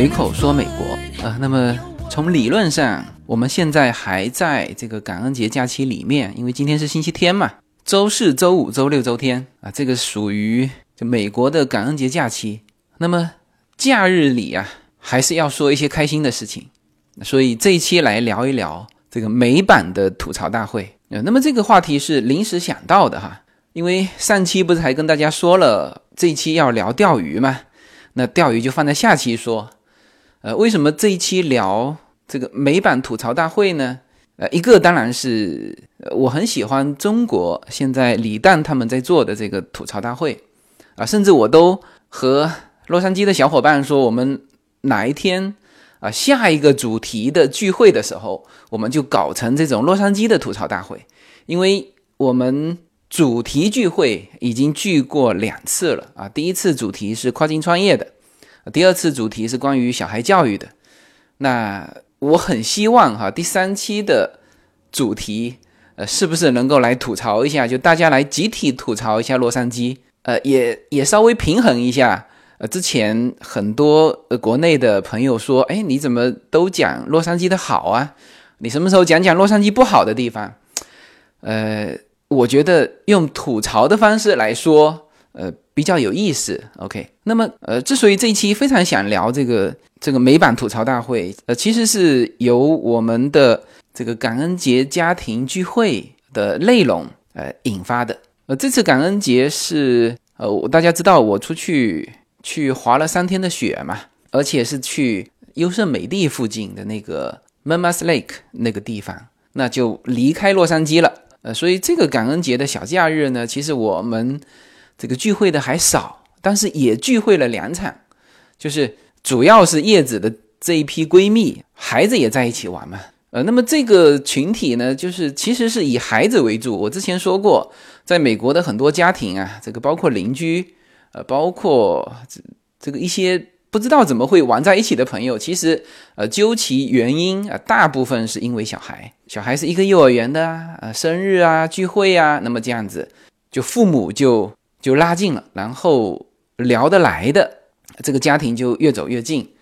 随口说美国啊，那么从理论上，我们现在还在这个感恩节假期里面，因为今天是星期天嘛，周四周五周六周天啊，这个属于就美国的感恩节假期。那么假日里啊，还是要说一些开心的事情，所以这一期来聊一聊这个美版的吐槽大会。呃，那么这个话题是临时想到的哈，因为上期不是还跟大家说了，这一期要聊钓鱼嘛，那钓鱼就放在下期说。呃，为什么这一期聊这个美版吐槽大会呢？呃，一个当然是我很喜欢中国现在李诞他们在做的这个吐槽大会啊，甚至我都和洛杉矶的小伙伴说，我们哪一天啊下一个主题的聚会的时候，我们就搞成这种洛杉矶的吐槽大会，因为我们主题聚会已经聚过两次了啊，第一次主题是跨境创业的。第二次主题是关于小孩教育的，那我很希望哈，第三期的主题，呃，是不是能够来吐槽一下？就大家来集体吐槽一下洛杉矶，呃，也也稍微平衡一下。呃，之前很多呃国内的朋友说，哎，你怎么都讲洛杉矶的好啊？你什么时候讲讲洛杉矶不好的地方？呃，我觉得用吐槽的方式来说，呃。比较有意思，OK。那么，呃，之所以这一期非常想聊这个这个美版吐槽大会，呃，其实是由我们的这个感恩节家庭聚会的内容呃引发的。呃，这次感恩节是呃，大家知道我出去去滑了三天的雪嘛，而且是去优胜美地附近的那个 Mammoth Lake 那个地方，那就离开洛杉矶了。呃，所以这个感恩节的小假日呢，其实我们。这个聚会的还少，但是也聚会了两场，就是主要是叶子的这一批闺蜜，孩子也在一起玩嘛。呃，那么这个群体呢，就是其实是以孩子为主。我之前说过，在美国的很多家庭啊，这个包括邻居，呃，包括这这个一些不知道怎么会玩在一起的朋友，其实呃，究其原因啊，大部分是因为小孩，小孩是一个幼儿园的啊，呃，生日啊，聚会啊，那么这样子，就父母就。就拉近了，然后聊得来的这个家庭就越走越近。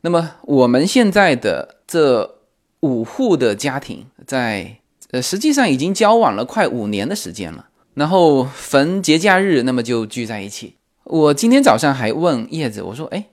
那么我们现在的这五户的家庭，在呃实际上已经交往了快五年的时间了。然后逢节假日，那么就聚在一起。我今天早上还问叶子，我说：“哎，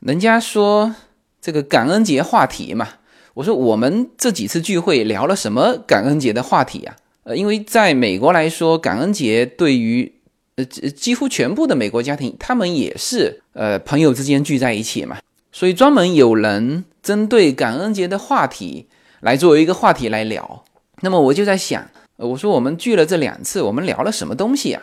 人家说这个感恩节话题嘛，我说我们这几次聚会聊了什么感恩节的话题啊？呃，因为在美国来说，感恩节对于呃，几乎全部的美国家庭，他们也是呃朋友之间聚在一起嘛，所以专门有人针对感恩节的话题来作为一个话题来聊。那么我就在想，我说我们聚了这两次，我们聊了什么东西啊？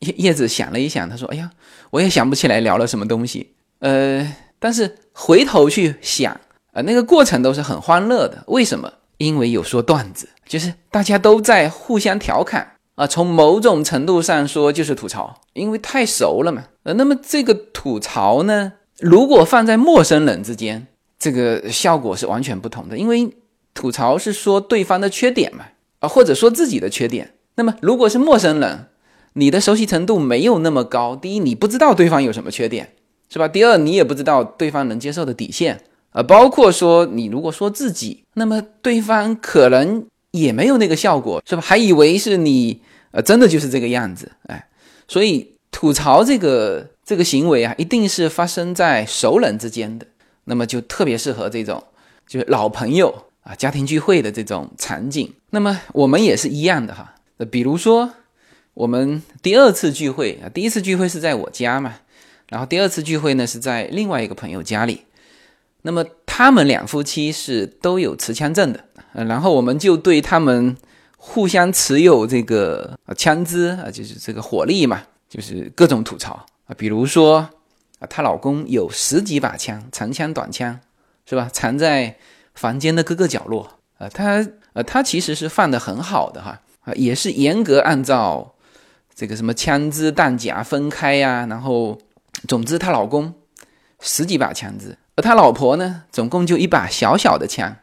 叶叶子想了一想，他说：“哎呀，我也想不起来聊了什么东西。”呃，但是回头去想，呃，那个过程都是很欢乐的。为什么？因为有说段子，就是大家都在互相调侃。啊，从某种程度上说就是吐槽，因为太熟了嘛。呃，那么这个吐槽呢，如果放在陌生人之间，这个效果是完全不同的。因为吐槽是说对方的缺点嘛，啊，或者说自己的缺点。那么如果是陌生人，你的熟悉程度没有那么高。第一，你不知道对方有什么缺点，是吧？第二，你也不知道对方能接受的底线。啊，包括说你如果说自己，那么对方可能也没有那个效果，是吧？还以为是你。呃，真的就是这个样子，哎，所以吐槽这个这个行为啊，一定是发生在熟人之间的，那么就特别适合这种就是老朋友啊家庭聚会的这种场景。那么我们也是一样的哈，那比如说我们第二次聚会啊，第一次聚会是在我家嘛，然后第二次聚会呢是在另外一个朋友家里，那么他们两夫妻是都有持枪证的，呃，然后我们就对他们。互相持有这个枪支啊，就是这个火力嘛，就是各种吐槽啊。比如说啊，她老公有十几把枪，长枪短枪，是吧？藏在房间的各个角落啊。她呃，她其实是放的很好的哈啊，也是严格按照这个什么枪支弹夹分开呀。然后，总之她老公十几把枪支，而他老婆呢，总共就一把小小的枪。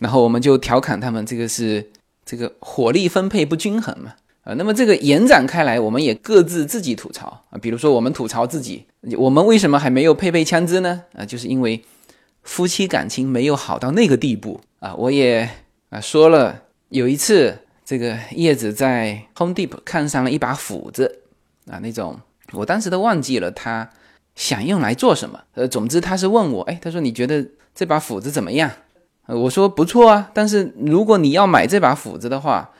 然后我们就调侃他们这个是。这个火力分配不均衡嘛？啊，那么这个延展开来，我们也各自自己吐槽啊，比如说我们吐槽自己，我们为什么还没有配备枪支呢？啊，就是因为夫妻感情没有好到那个地步啊。我也啊说了，有一次这个叶子在 Home Depot 看上了一把斧子啊，那种我当时都忘记了他想用来做什么。呃，总之他是问我，哎，他说你觉得这把斧子怎么样？我说不错啊，但是如果你要买这把斧子的话，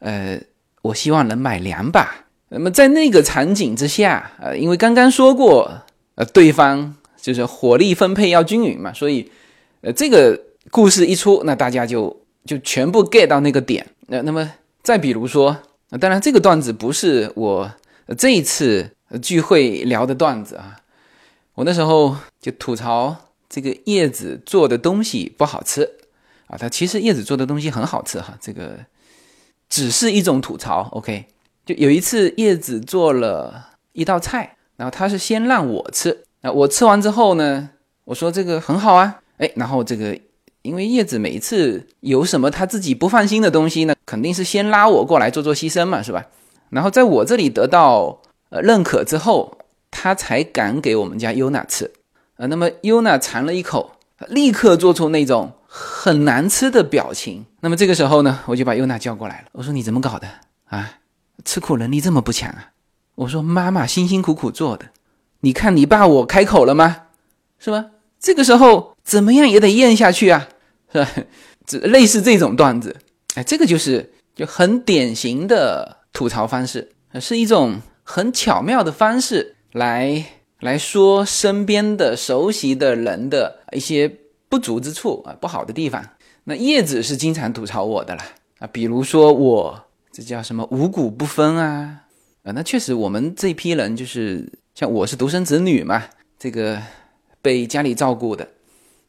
呃。我希望能买两把。那么在那个场景之下，呃，因为刚刚说过，呃，对方就是火力分配要均匀嘛，所以，呃，这个故事一出，那大家就就全部 get 到那个点。那那么再比如说，当然这个段子不是我这一次聚会聊的段子啊，我那时候就吐槽这个叶子做的东西不好吃啊，他其实叶子做的东西很好吃哈，这个。只是一种吐槽，OK？就有一次叶子做了一道菜，然后他是先让我吃，那我吃完之后呢，我说这个很好啊，哎，然后这个因为叶子每一次有什么他自己不放心的东西呢，肯定是先拉我过来做做牺牲嘛，是吧？然后在我这里得到呃认可之后，他才敢给我们家优娜吃，呃，那么优娜尝了一口，立刻做出那种。很难吃的表情。那么这个时候呢，我就把优娜叫过来了。我说：“你怎么搞的啊？吃苦能力这么不强啊？”我说：“妈妈辛辛苦苦做的，你看你爸我开口了吗？是吧？这个时候怎么样也得咽下去啊，是吧？这类似这种段子，哎，这个就是就很典型的吐槽方式，是一种很巧妙的方式来来说身边的熟悉的人的一些。”不足之处啊，不好的地方。那叶子是经常吐槽我的了啊，比如说我这叫什么五谷不分啊啊，那确实我们这批人就是像我是独生子女嘛，这个被家里照顾的，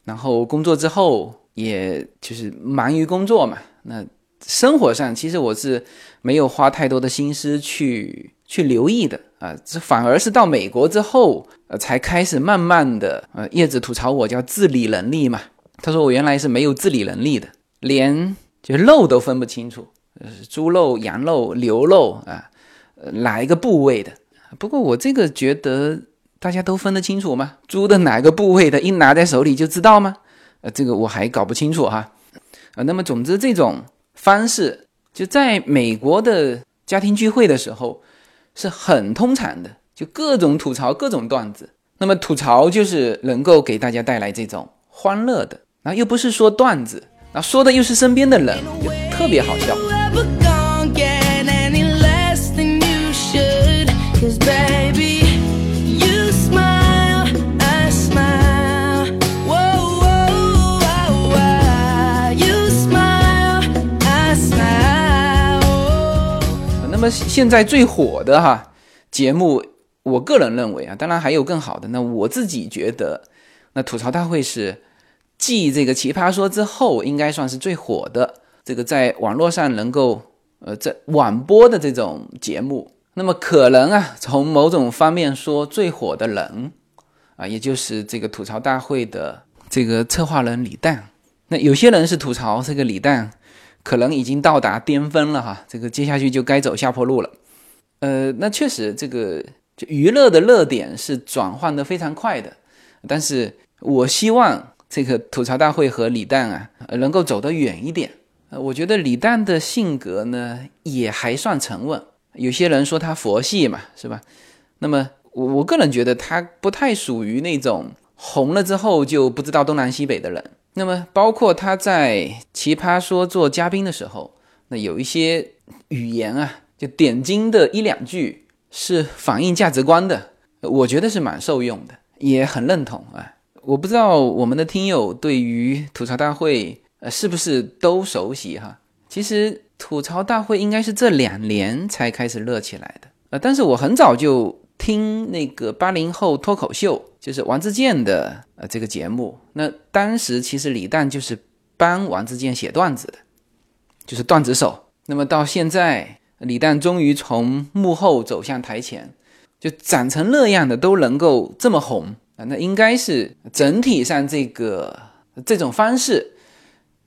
然后工作之后也就是忙于工作嘛，那生活上其实我是没有花太多的心思去去留意的啊，这反而是到美国之后。呃，才开始慢慢的，呃，叶子吐槽我叫自理能力嘛。他说我原来是没有自理能力的，连就肉都分不清楚，呃，猪肉、羊肉、牛肉啊，呃，哪一个部位的？不过我这个觉得大家都分得清楚吗？猪的哪个部位的，一拿在手里就知道吗？呃，这个我还搞不清楚哈。啊，那么总之这种方式就在美国的家庭聚会的时候是很通常的。就各种吐槽，各种段子。那么吐槽就是能够给大家带来这种欢乐的，然后又不是说段子，然后说的又是身边的人，就特别好笑。那么现在最火的哈节目。我个人认为啊，当然还有更好的。那我自己觉得，那吐槽大会是继这个奇葩说之后，应该算是最火的这个在网络上能够呃在网播的这种节目。那么可能啊，从某种方面说，最火的人啊，也就是这个吐槽大会的这个策划人李诞。那有些人是吐槽这个李诞可能已经到达巅峰了哈，这个接下去就该走下坡路了。呃，那确实这个。就娱乐的热点是转换的非常快的，但是我希望这个吐槽大会和李诞啊能够走得远一点。呃，我觉得李诞的性格呢也还算沉稳。有些人说他佛系嘛，是吧？那么我我个人觉得他不太属于那种红了之后就不知道东南西北的人。那么包括他在奇葩说做嘉宾的时候，那有一些语言啊，就点睛的一两句。是反映价值观的，我觉得是蛮受用的，也很认同啊。我不知道我们的听友对于吐槽大会呃是不是都熟悉哈？其实吐槽大会应该是这两年才开始热起来的呃，但是我很早就听那个八零后脱口秀，就是王自健的呃这个节目。那当时其实李诞就是帮王自健写段子的，就是段子手。那么到现在。李诞终于从幕后走向台前，就长成那样的都能够这么红啊！那应该是整体上这个这种方式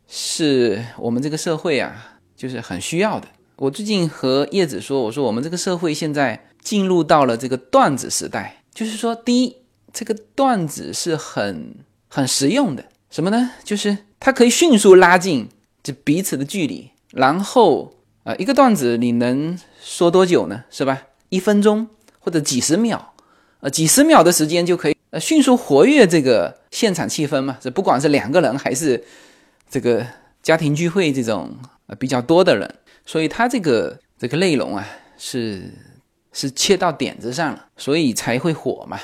是我们这个社会啊，就是很需要的。我最近和叶子说，我说我们这个社会现在进入到了这个段子时代，就是说，第一，这个段子是很很实用的，什么呢？就是它可以迅速拉近这彼此的距离，然后啊，一个段子你能说多久呢？是吧？一分钟或者几十秒，呃，几十秒的时间就可以呃迅速活跃这个现场气氛嘛。这不管是两个人还是这个家庭聚会这种呃比较多的人。所以它这个这个内容啊，是是切到点子上了，所以才会火嘛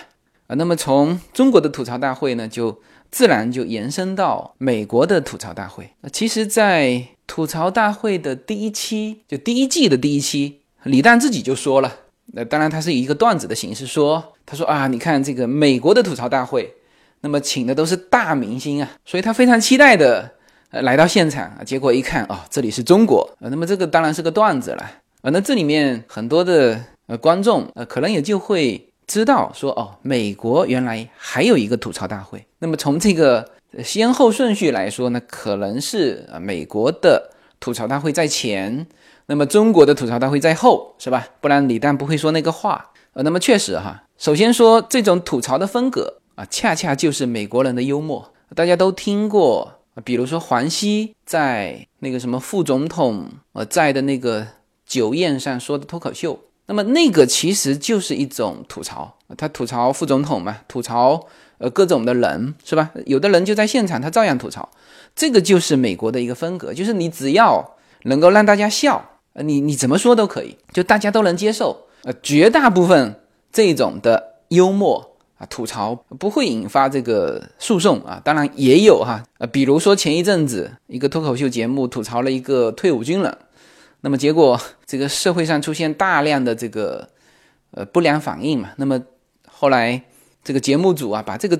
啊。那么从中国的吐槽大会呢，就自然就延伸到美国的吐槽大会。那其实，在吐槽大会的第一期，就第一季的第一期，李诞自己就说了，那当然他是以一个段子的形式说，他说啊，你看这个美国的吐槽大会，那么请的都是大明星啊，所以他非常期待的。呃，来到现场啊，结果一看哦，这里是中国呃，那么这个当然是个段子了啊。那这里面很多的呃观众呃，可能也就会知道说哦，美国原来还有一个吐槽大会。那么从这个先后顺序来说呢，可能是啊美国的吐槽大会在前，那么中国的吐槽大会在后，是吧？不然李诞不会说那个话呃。那么确实哈，首先说这种吐槽的风格啊，恰恰就是美国人的幽默，大家都听过。比如说黄西在那个什么副总统呃在的那个酒宴上说的脱口秀，那么那个其实就是一种吐槽，他吐槽副总统嘛，吐槽呃各种的人是吧？有的人就在现场，他照样吐槽，这个就是美国的一个风格，就是你只要能够让大家笑，你你怎么说都可以，就大家都能接受，呃绝大部分这种的幽默。啊，吐槽不会引发这个诉讼啊，当然也有哈，呃，比如说前一阵子一个脱口秀节目吐槽了一个退伍军人，那么结果这个社会上出现大量的这个呃不良反应嘛，那么后来这个节目组啊把这个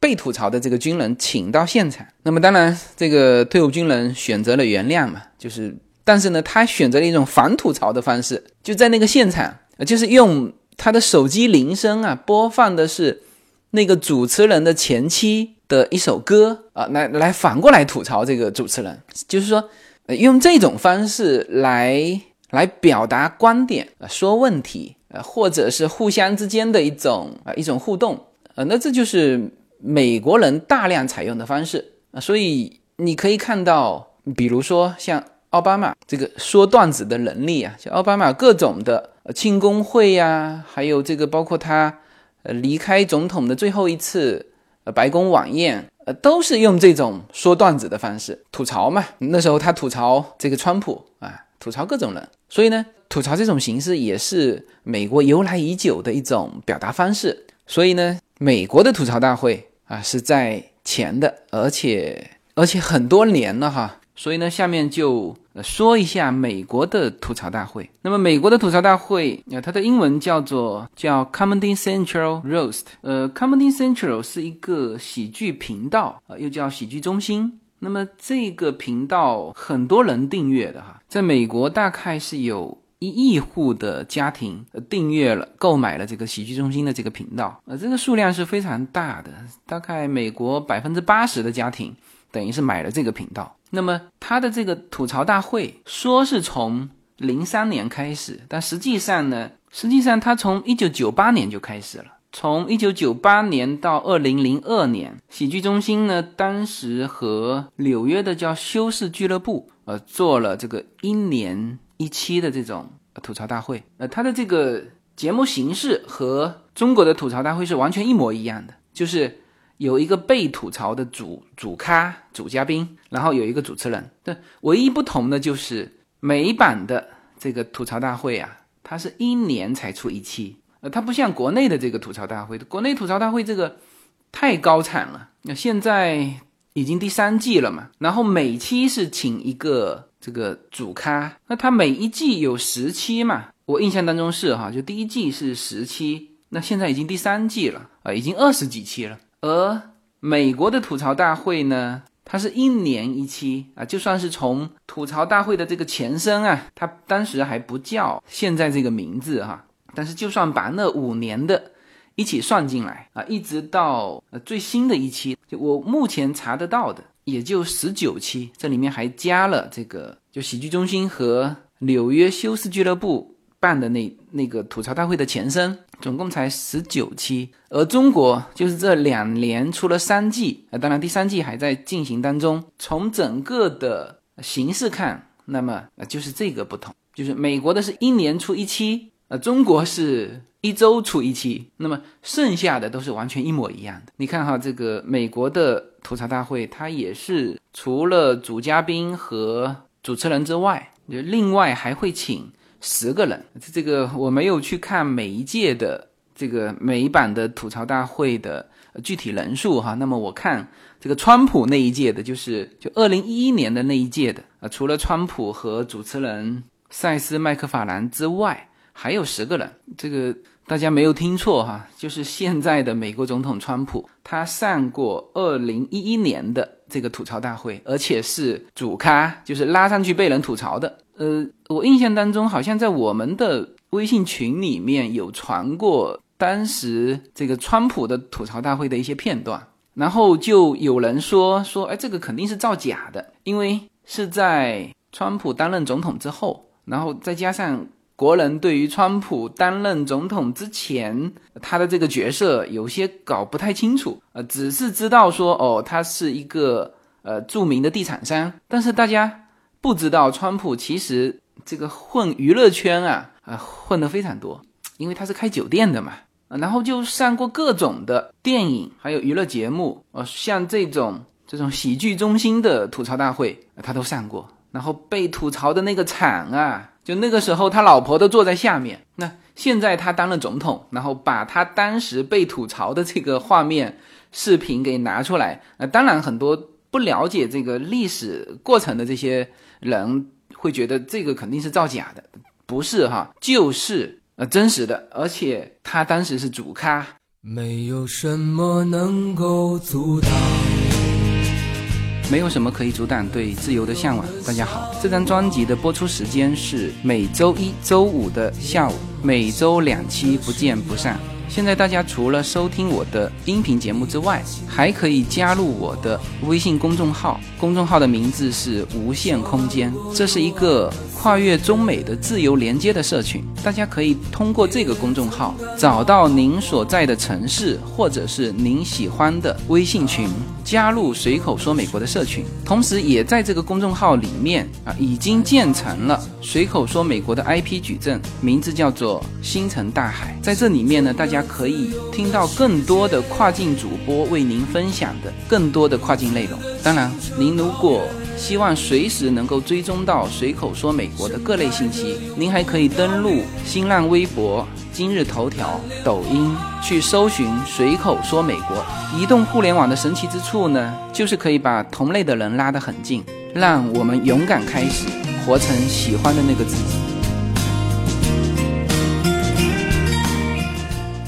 被吐槽的这个军人请到现场，那么当然这个退伍军人选择了原谅嘛，就是但是呢他选择了一种反吐槽的方式，就在那个现场，就是用。他的手机铃声啊，播放的是那个主持人的前妻的一首歌啊，来来反过来吐槽这个主持人，就是说用这种方式来来表达观点啊，说问题啊，或者是互相之间的一种啊一种互动啊，那这就是美国人大量采用的方式啊，所以你可以看到，比如说像奥巴马这个说段子的能力啊，像奥巴马各种的。庆功会呀，还有这个包括他，呃，离开总统的最后一次，呃，白宫晚宴，呃，都是用这种说段子的方式吐槽嘛。那时候他吐槽这个川普啊，吐槽各种人，所以呢，吐槽这种形式也是美国由来已久的一种表达方式。所以呢，美国的吐槽大会啊是在前的，而且而且很多年了哈。所以呢，下面就说一下美国的吐槽大会。那么，美国的吐槽大会呃，它的英文叫做叫 Comedy Central Roast。呃，Comedy Central 是一个喜剧频道啊，又叫喜剧中心。那么这个频道很多人订阅的哈，在美国大概是有一亿户的家庭订阅了、购买了这个喜剧中心的这个频道。呃，这个数量是非常大的，大概美国百分之八十的家庭等于是买了这个频道。那么他的这个吐槽大会说是从零三年开始，但实际上呢，实际上他从一九九八年就开始了。从一九九八年到二零零二年，喜剧中心呢，当时和纽约的叫修士俱乐部，呃，做了这个一年一期的这种吐槽大会。呃，他的这个节目形式和中国的吐槽大会是完全一模一样的，就是。有一个被吐槽的主主咖主嘉宾，然后有一个主持人。对，唯一不同的就是美版的这个吐槽大会啊，它是一年才出一期，呃，它不像国内的这个吐槽大会，国内吐槽大会这个太高产了。那现在已经第三季了嘛，然后每期是请一个这个主咖，那它每一季有十期嘛，我印象当中是哈，就第一季是十期，那现在已经第三季了啊，已经二十几期了。而美国的吐槽大会呢，它是一年一期啊，就算是从吐槽大会的这个前身啊，它当时还不叫现在这个名字哈，但是就算把那五年的一起算进来啊，一直到呃最新的一期，就我目前查得到的，也就十九期，这里面还加了这个就喜剧中心和纽约休斯俱乐部办的那那个吐槽大会的前身，总共才十九期，而中国就是这两年出了三季，啊，当然第三季还在进行当中。从整个的形式看，那么呃就是这个不同，就是美国的是一年出一期，呃，中国是。一周出一期，那么剩下的都是完全一模一样的。你看哈，这个美国的吐槽大会，它也是除了主嘉宾和主持人之外，就另外还会请十个人。这个我没有去看每一届的这个每一版的吐槽大会的具体人数哈。那么我看这个川普那一届的，就是就二零一一年的那一届的啊，除了川普和主持人塞斯麦克法兰之外，还有十个人。这个。大家没有听错哈，就是现在的美国总统川普，他上过二零一一年的这个吐槽大会，而且是主咖，就是拉上去被人吐槽的。呃，我印象当中好像在我们的微信群里面有传过当时这个川普的吐槽大会的一些片段，然后就有人说说，哎，这个肯定是造假的，因为是在川普担任总统之后，然后再加上。国人对于川普担任总统之前，他的这个角色有些搞不太清楚，呃，只是知道说，哦，他是一个呃著名的地产商，但是大家不知道川普其实这个混娱乐圈啊，啊，混得非常多，因为他是开酒店的嘛，然后就上过各种的电影，还有娱乐节目，呃，像这种这种喜剧中心的吐槽大会，他都上过，然后被吐槽的那个惨啊。就那个时候，他老婆都坐在下面。那现在他当了总统，然后把他当时被吐槽的这个画面、视频给拿出来。呃，当然很多不了解这个历史过程的这些人会觉得这个肯定是造假的，不是哈，就是呃真实的，而且他当时是主咖。没有什么能够阻挡。没有什么可以阻挡对自由的向往。大家好，这张专辑的播出时间是每周一周五的下午，每周两期，不见不散。现在大家除了收听我的音频节目之外，还可以加入我的微信公众号，公众号的名字是无限空间，这是一个。跨越中美的自由连接的社群，大家可以通过这个公众号找到您所在的城市或者是您喜欢的微信群，加入随口说美国的社群。同时，也在这个公众号里面啊，已经建成了随口说美国的 IP 矩阵，名字叫做星辰大海。在这里面呢，大家可以听到更多的跨境主播为您分享的更多的跨境内容。当然，您如果希望随时能够追踪到随口说美国的各类信息。您还可以登录新浪微博、今日头条、抖音去搜寻“随口说美国”。移动互联网的神奇之处呢，就是可以把同类的人拉得很近，让我们勇敢开始，活成喜欢的那个自己。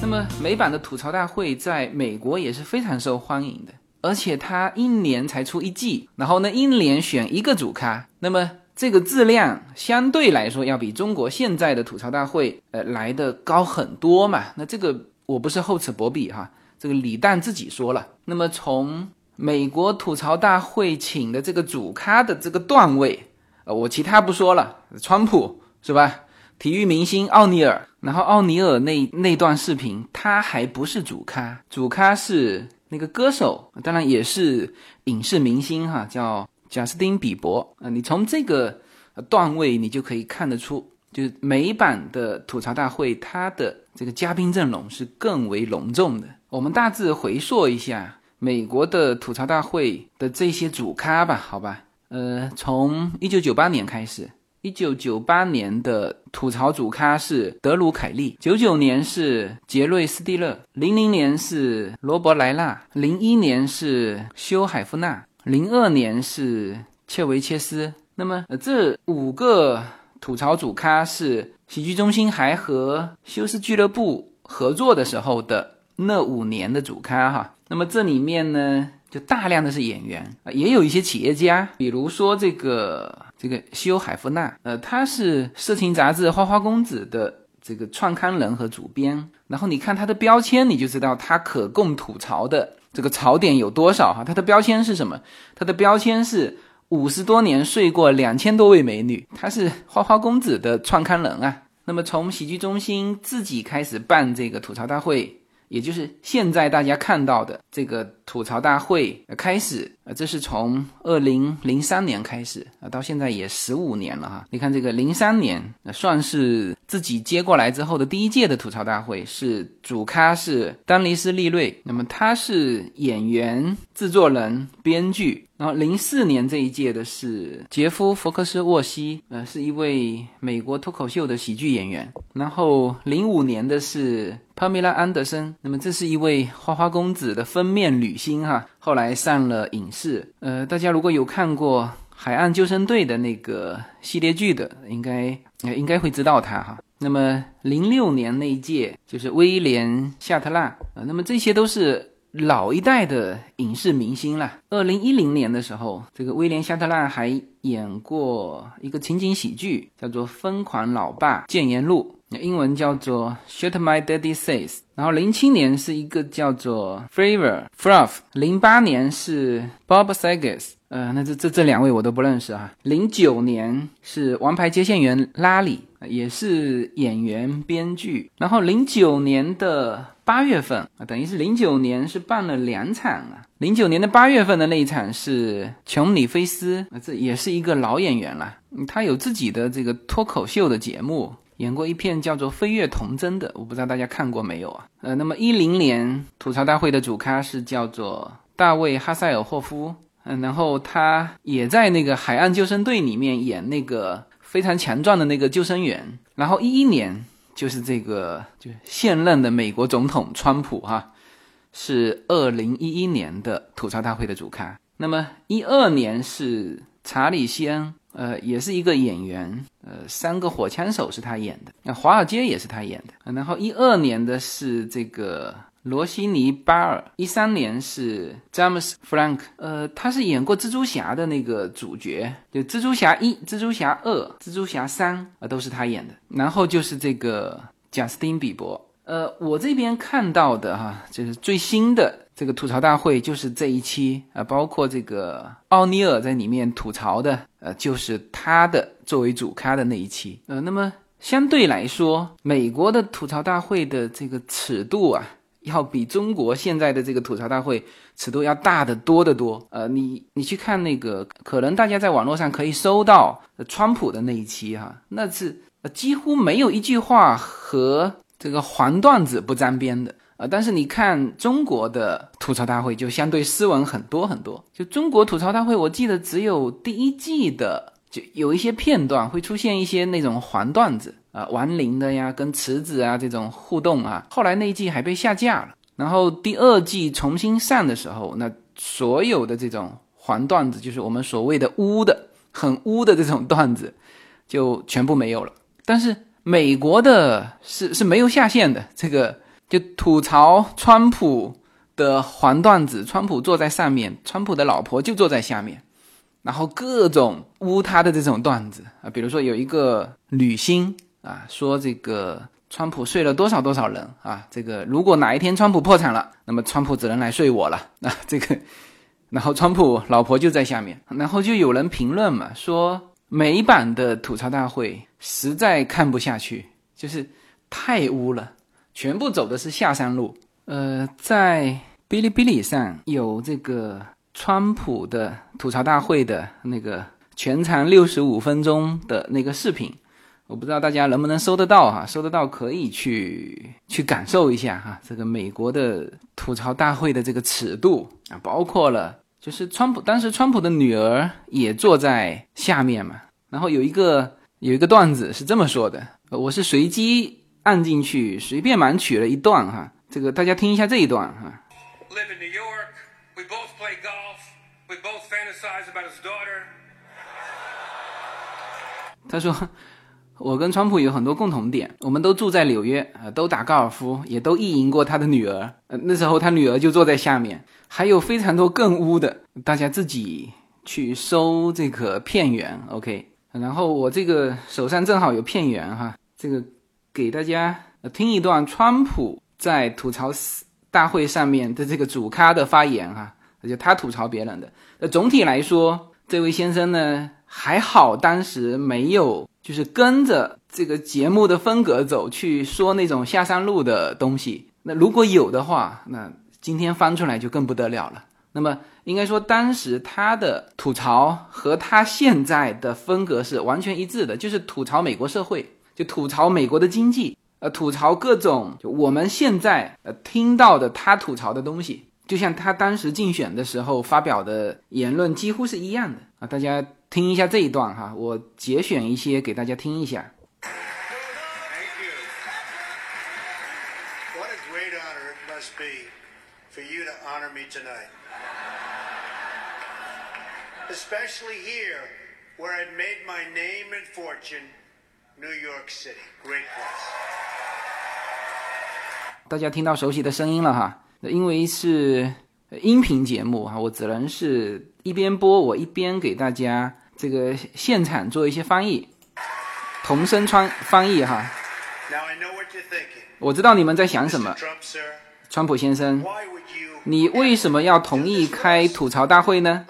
那么美版的吐槽大会在美国也是非常受欢迎的。而且它一年才出一季，然后呢，一年选一个主咖，那么这个质量相对来说要比中国现在的吐槽大会呃来的高很多嘛。那这个我不是厚此薄彼哈，这个李诞自己说了。那么从美国吐槽大会请的这个主咖的这个段位，呃，我其他不说了，川普是吧？体育明星奥尼尔，然后奥尼尔那那段视频他还不是主咖，主咖是。那个歌手当然也是影视明星哈，叫贾斯汀比伯啊。你从这个段位，你就可以看得出，就是美版的吐槽大会，它的这个嘉宾阵容是更为隆重的。我们大致回溯一下美国的吐槽大会的这些主咖吧，好吧？呃，从一九九八年开始。一九九八年的吐槽主咖是德鲁凯利，九九年是杰瑞斯蒂勒，零零年是罗伯莱纳，零一年是休海夫纳，零二年是切维切斯。那么这五个吐槽主咖是喜剧中心还和休斯俱乐部合作的时候的那五年的主咖哈。那么这里面呢，就大量的是演员啊，也有一些企业家，比如说这个。这个西欧海夫纳，呃，他是色情杂志《花花公子》的这个创刊人和主编。然后你看他的标签，你就知道他可供吐槽的这个槽点有多少哈。它的标签是什么？它的标签是五十多年睡过两千多位美女，他是花花公子的创刊人啊。那么从喜剧中心自己开始办这个吐槽大会。也就是现在大家看到的这个吐槽大会开始呃，这是从二零零三年开始啊，到现在也十五年了哈。你看这个零三年，算是自己接过来之后的第一届的吐槽大会，是主咖是丹尼斯利瑞，那么他是演员、制作人、编剧。然后零四年这一届的是杰夫·福克斯沃西，呃，是一位美国脱口秀的喜剧演员。然后零五年的是帕米拉·安德森，那么这是一位花花公子的封面女星哈，后来上了影视。呃，大家如果有看过《海岸救生队》的那个系列剧的，应该应该会知道她哈。那么零六年那一届就是威廉·夏特纳，呃，那么这些都是。老一代的影视明星了。二零一零年的时候，这个威廉·夏特纳还演过一个情景喜剧，叫做《疯狂老爸谏言录》，英文叫做《Shut My Daddy Says》。然后零七年是一个叫做 Flavor Fluff，零八年是 Bob Saget。呃，那这这这两位我都不认识啊。零九年是王牌接线员拉里，也是演员编剧。然后零九年的八月份啊，等于是零九年是办了两场啊。零九年的八月份的那一场是琼里菲斯，这也是一个老演员了。他有自己的这个脱口秀的节目，演过一片叫做《飞跃童真》的，我不知道大家看过没有啊？呃，那么一零年吐槽大会的主咖是叫做大卫哈塞尔霍夫。嗯，然后他也在那个海岸救生队里面演那个非常强壮的那个救生员。然后一一年就是这个就现任的美国总统川普哈，是二零一一年的吐槽大会的主咖。那么一二年是查理西恩，呃，也是一个演员，呃，三个火枪手是他演的，那华尔街也是他演的。然后一二年的是这个。罗西尼巴尔，一三年是詹姆斯弗兰克，呃，他是演过蜘蛛侠的那个主角，就蜘蛛侠一、蜘蛛侠二、蜘蛛侠三啊，都是他演的。然后就是这个贾斯汀比伯，呃，我这边看到的哈，就是最新的这个吐槽大会，就是这一期啊，包括这个奥尼尔在里面吐槽的，呃，就是他的作为主咖的那一期。呃，那么相对来说，美国的吐槽大会的这个尺度啊。要比中国现在的这个吐槽大会尺度要大得多得多。呃，你你去看那个，可能大家在网络上可以搜到川普的那一期哈，那是几乎没有一句话和这个黄段子不沾边的啊。但是你看中国的吐槽大会就相对斯文很多很多。就中国吐槽大会，我记得只有第一季的就有一些片段会出现一些那种黄段子。啊，亡灵的呀，跟池子啊这种互动啊，后来那一季还被下架了。然后第二季重新上的时候，那所有的这种黄段子，就是我们所谓的污的、很污的这种段子，就全部没有了。但是美国的是是没有下线的，这个就吐槽川普的黄段子，川普坐在上面，川普的老婆就坐在下面，然后各种污他的这种段子啊，比如说有一个女星。啊，说这个川普睡了多少多少人啊？这个如果哪一天川普破产了，那么川普只能来睡我了。那这个，然后川普老婆就在下面，然后就有人评论嘛，说美版的吐槽大会实在看不下去，就是太污了，全部走的是下山路。呃，在哔哩哔哩上有这个川普的吐槽大会的那个全长六十五分钟的那个视频。我不知道大家能不能收得到哈，收得到可以去去感受一下哈，这个美国的吐槽大会的这个尺度啊，包括了就是川普当时川普的女儿也坐在下面嘛，然后有一个有一个段子是这么说的，我是随机按进去随便盲取了一段哈，这个大家听一下这一段哈。他说。我跟川普有很多共同点，我们都住在纽约，呃，都打高尔夫，也都意淫过他的女儿，呃，那时候他女儿就坐在下面，还有非常多更污的，大家自己去搜这个片源，OK，然后我这个手上正好有片源哈，这个给大家听一段川普在吐槽大会上面的这个主咖的发言哈，就他吐槽别人的，那总体来说。这位先生呢，还好当时没有就是跟着这个节目的风格走去说那种下山路的东西。那如果有的话，那今天翻出来就更不得了了。那么应该说，当时他的吐槽和他现在的风格是完全一致的，就是吐槽美国社会，就吐槽美国的经济，呃，吐槽各种就我们现在呃听到的他吐槽的东西。就像他当时竞选的时候发表的言论几乎是一样的啊！大家听一下这一段哈，我节选一些给大家听一下。Thank you. What a great honor it must be for you to honor me tonight. Especially here, where I'd made my name and fortune, New York City. Great place. 大家听到熟悉的声音了哈。因为是音频节目哈，我只能是一边播我一边给大家这个现场做一些翻译，同声穿翻译哈。我知道你们在想什么，川普先生，你为什么要同意开吐槽大会呢？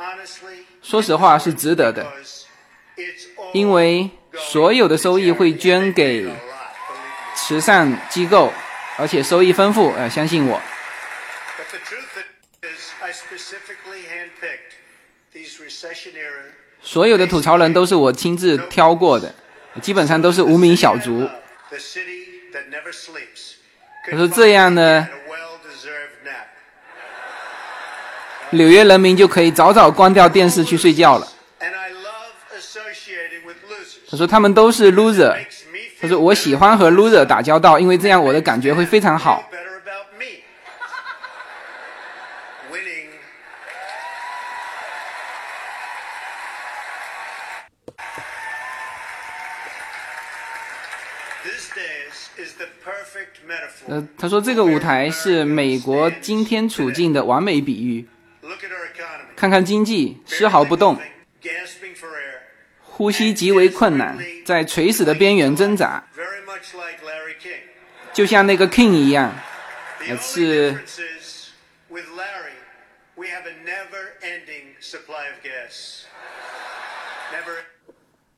说实话是值得的，因为所有的收益会捐给慈善机构，而且收益丰富，呃，相信我。所有的吐槽人都是我亲自挑过的，基本上都是无名小卒。他说这样呢，纽约人民就可以早早关掉电视去睡觉了。他说他们都是 loser。他说我喜欢和 loser 打交道，因为这样我的感觉会非常好。呃，他说这个舞台是美国今天处境的完美比喻。看看经济丝毫不动，呼吸极为困难，在垂死的边缘挣扎，就像那个 King 一样，是。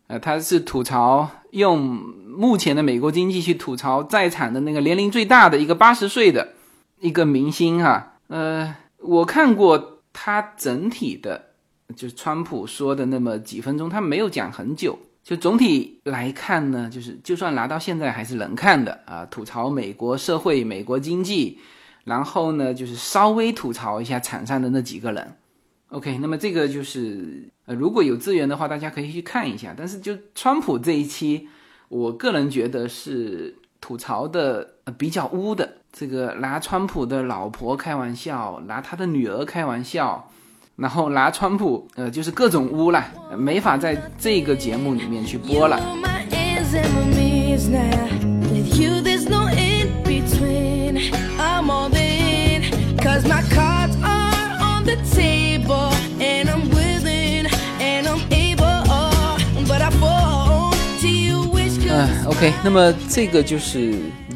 呃，他是吐槽用目前的美国经济去吐槽在场的那个年龄最大的一个八十岁的一个明星哈。呃，我看过他整体的，就是川普说的那么几分钟，他没有讲很久。就总体来看呢，就是就算拿到现在还是能看的啊。吐槽美国社会、美国经济，然后呢，就是稍微吐槽一下场上的那几个人。OK，那么这个就是呃，如果有资源的话，大家可以去看一下。但是就川普这一期，我个人觉得是吐槽的比较污的。这个拿川普的老婆开玩笑，拿他的女儿开玩笑，然后拿川普呃，就是各种污了，没法在这个节目里面去播了。OK，那么这个就是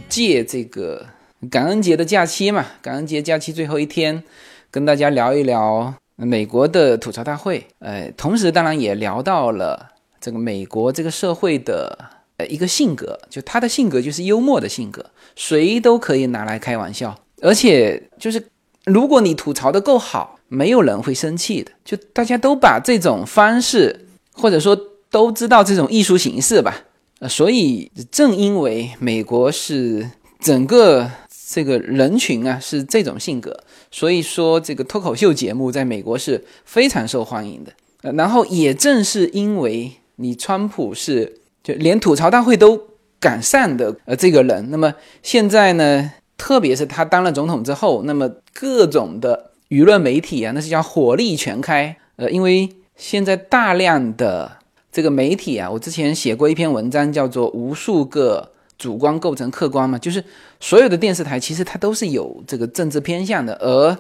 借这个感恩节的假期嘛，感恩节假期最后一天，跟大家聊一聊美国的吐槽大会。呃，同时当然也聊到了这个美国这个社会的呃一个性格，就他的性格就是幽默的性格，谁都可以拿来开玩笑，而且就是如果你吐槽的够好，没有人会生气的，就大家都把这种方式或者说都知道这种艺术形式吧。呃，所以正因为美国是整个这个人群啊是这种性格，所以说这个脱口秀节目在美国是非常受欢迎的。呃，然后也正是因为你川普是就连吐槽大会都敢上的呃这个人，那么现在呢，特别是他当了总统之后，那么各种的舆论媒体啊，那是叫火力全开。呃，因为现在大量的。这个媒体啊，我之前写过一篇文章，叫做“无数个主观构成客观”嘛，就是所有的电视台其实它都是有这个政治偏向的，而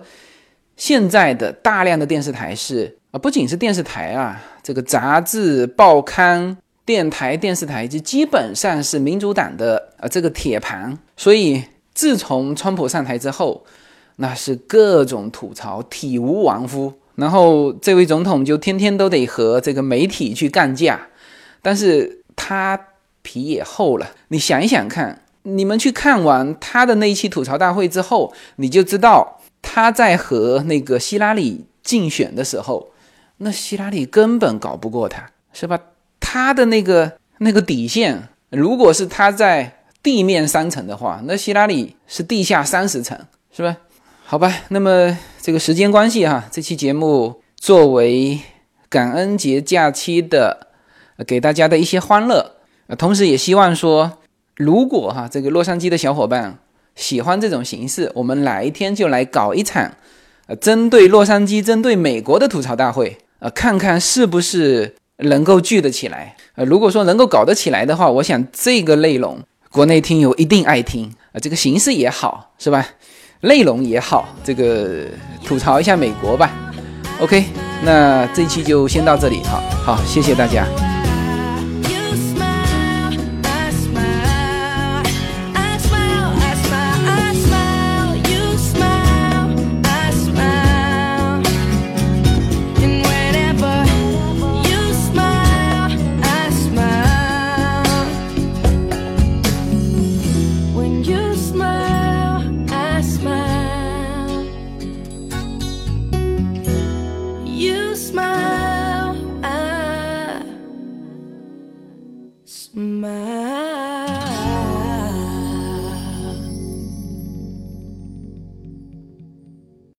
现在的大量的电视台是啊，不仅是电视台啊，这个杂志、报刊、电台、电视台就基本上是民主党的啊这个铁盘，所以自从川普上台之后，那是各种吐槽，体无完肤。然后这位总统就天天都得和这个媒体去干架，但是他皮也厚了。你想一想看，你们去看完他的那一期吐槽大会之后，你就知道他在和那个希拉里竞选的时候，那希拉里根本搞不过他，是吧？他的那个那个底线，如果是他在地面三层的话，那希拉里是地下三十层，是吧？好吧，那么这个时间关系哈，这期节目作为感恩节假期的给大家的一些欢乐，呃，同时也希望说，如果哈这个洛杉矶的小伙伴喜欢这种形式，我们哪一天就来搞一场，呃，针对洛杉矶、针对美国的吐槽大会，呃，看看是不是能够聚得起来。呃，如果说能够搞得起来的话，我想这个内容国内听友一定爱听，啊，这个形式也好，是吧？内容也好，这个吐槽一下美国吧。OK，那这一期就先到这里，好好，谢谢大家。